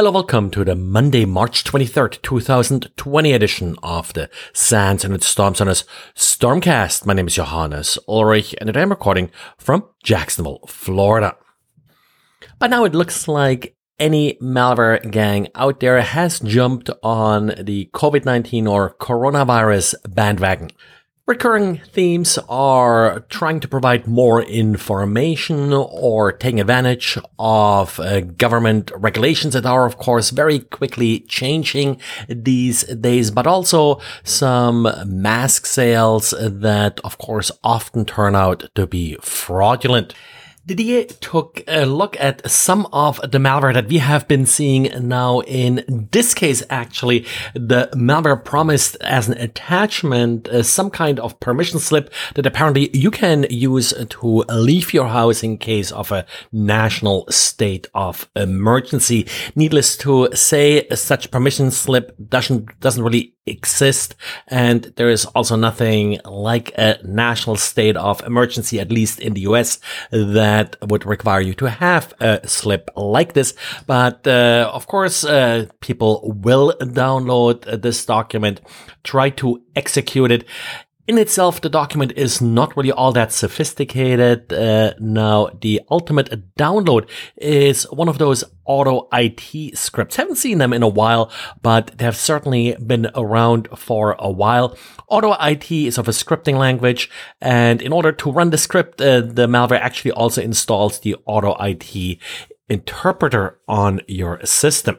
Hello, welcome to the Monday, March 23rd, 2020 edition of the SANS and Storm Us Stormcast. My name is Johannes Ulrich and today I'm recording from Jacksonville, Florida. By now it looks like any malware gang out there has jumped on the COVID-19 or coronavirus bandwagon. Recurring themes are trying to provide more information or taking advantage of uh, government regulations that are, of course, very quickly changing these days, but also some mask sales that, of course, often turn out to be fraudulent. Didier took a look at some of the malware that we have been seeing now. In this case, actually, the malware promised as an attachment uh, some kind of permission slip that apparently you can use to leave your house in case of a national state of emergency. Needless to say, such permission slip doesn't doesn't really exist. And there is also nothing like a national state of emergency, at least in the US, that would require you to have a slip like this. But uh, of course, uh, people will download this document, try to execute it in itself, the document is not really all that sophisticated. Uh, now, the ultimate download is one of those AutoIt scripts. Haven't seen them in a while, but they have certainly been around for a while. AutoIt is of a scripting language, and in order to run the script, uh, the malware actually also installs the AutoIt interpreter on your system.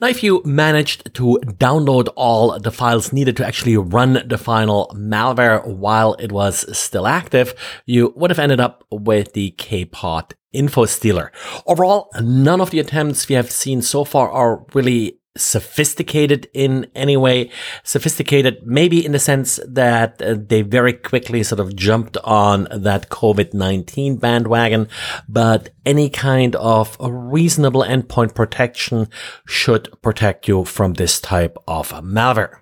Now, if you managed to download all the files needed to actually run the final malware while it was still active, you would have ended up with the KPOT info stealer. Overall, none of the attempts we have seen so far are really sophisticated in any way. Sophisticated, maybe in the sense that uh, they very quickly sort of jumped on that COVID-19 bandwagon, but any kind of reasonable endpoint protection should protect you from this type of malware.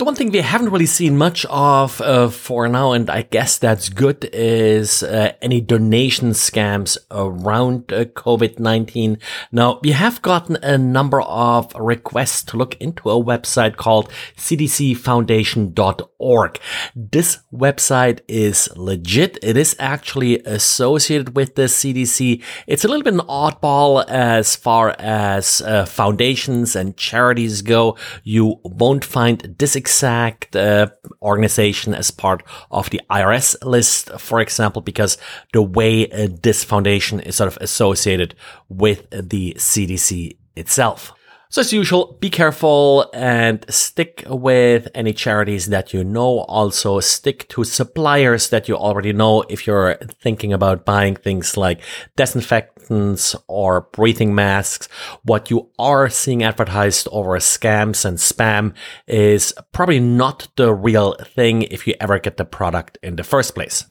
The one thing we haven't really seen much of uh, for now, and I guess that's good, is uh, any donation scams around uh, COVID-19. Now, we have gotten a number of requests to look into a website called cdcfoundation.org. This website is legit. It is actually associated with the CDC. It's a little bit an oddball as far as uh, foundations and charities go. You won't find this exact uh, organization as part of the IRS list, for example, because the way uh, this foundation is sort of associated with the CDC itself. So as usual, be careful and stick with any charities that you know. Also stick to suppliers that you already know if you're thinking about buying things like disinfectants or breathing masks. What you are seeing advertised over scams and spam is probably not the real thing if you ever get the product in the first place.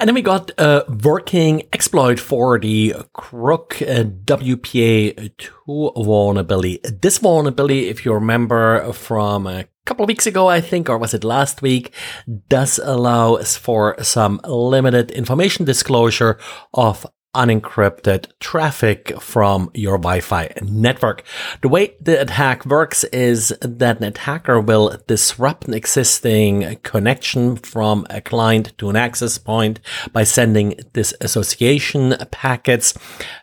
And then we got a working exploit for the Kr00k uh, WPA2 vulnerability. This vulnerability, if you remember from a couple of weeks ago, I think, or was it last week, does allow for some limited information disclosure of unencrypted traffic from your Wi-Fi network. The way the attack works is that an attacker will disrupt an existing connection from a client to an access point by sending disassociation packets.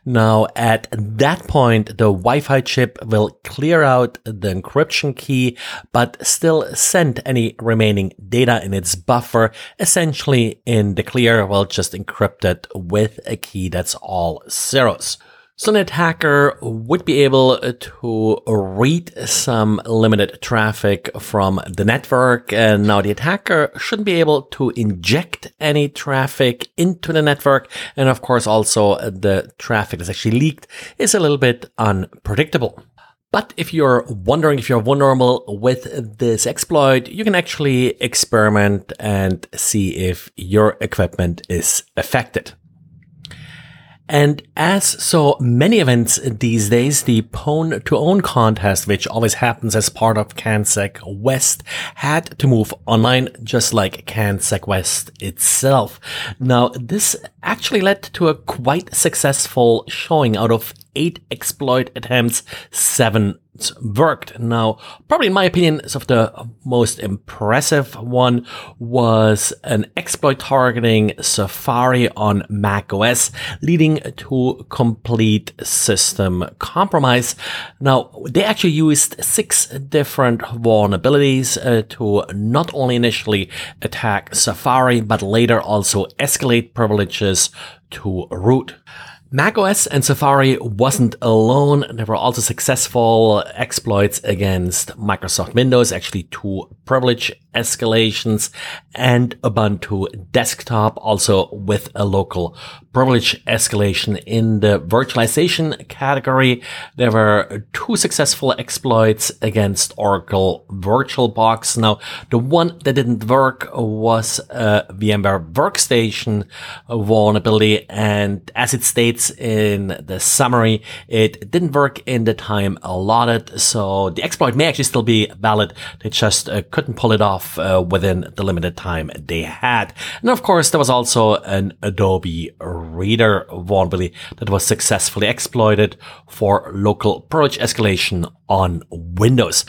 Now, at that point, the Wi-Fi chip will clear out the encryption key, but still send any remaining data in its buffer, essentially in the clear, well, just encrypted with a key that's all zeros. So an attacker would be able to read some limited traffic from the network. And now the attacker shouldn't be able to inject any traffic into the network. And of course, also the traffic that's actually leaked is a little bit unpredictable. But if you're wondering if you're vulnerable with this exploit, you can actually experiment and see if your equipment is affected. And as so many events these days, the Pwn2Own contest, which always happens as part of CanSecWest, had to move online, just like CanSecWest itself. Now, this actually led to a quite successful showing out of eight exploit attempts, seven worked. Now, probably in my opinion, sort of the most impressive one was an exploit targeting Safari on Mac OS, leading to complete system compromise. Now, they actually used six different vulnerabilities uh, to not only initially attack Safari, but later also escalate privileges to root macOS and Safari wasn't alone. There were also successful exploits against Microsoft Windows, actually two privilege escalations and Ubuntu desktop also with a local privilege escalation in the virtualization category. There were two successful exploits against Oracle VirtualBox. Now, the one that didn't work was a VMware Workstation vulnerability. And as it states in the summary, it didn't work in the time allotted. So the exploit may actually still be valid. They just uh, couldn't pull it off uh, within the limited time they had. And of course, there was also an Adobe Reader vulnerability that was successfully exploited for local privilege escalation on Windows.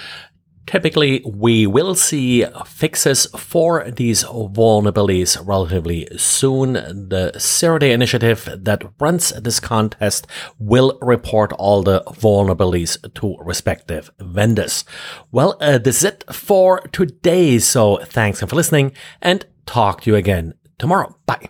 Typically, we will see fixes for these vulnerabilities relatively soon. The zero day initiative that runs this contest will report all the vulnerabilities to respective vendors. Well, uh, this is it for today. So thanks for listening and talk to you again tomorrow. Bye.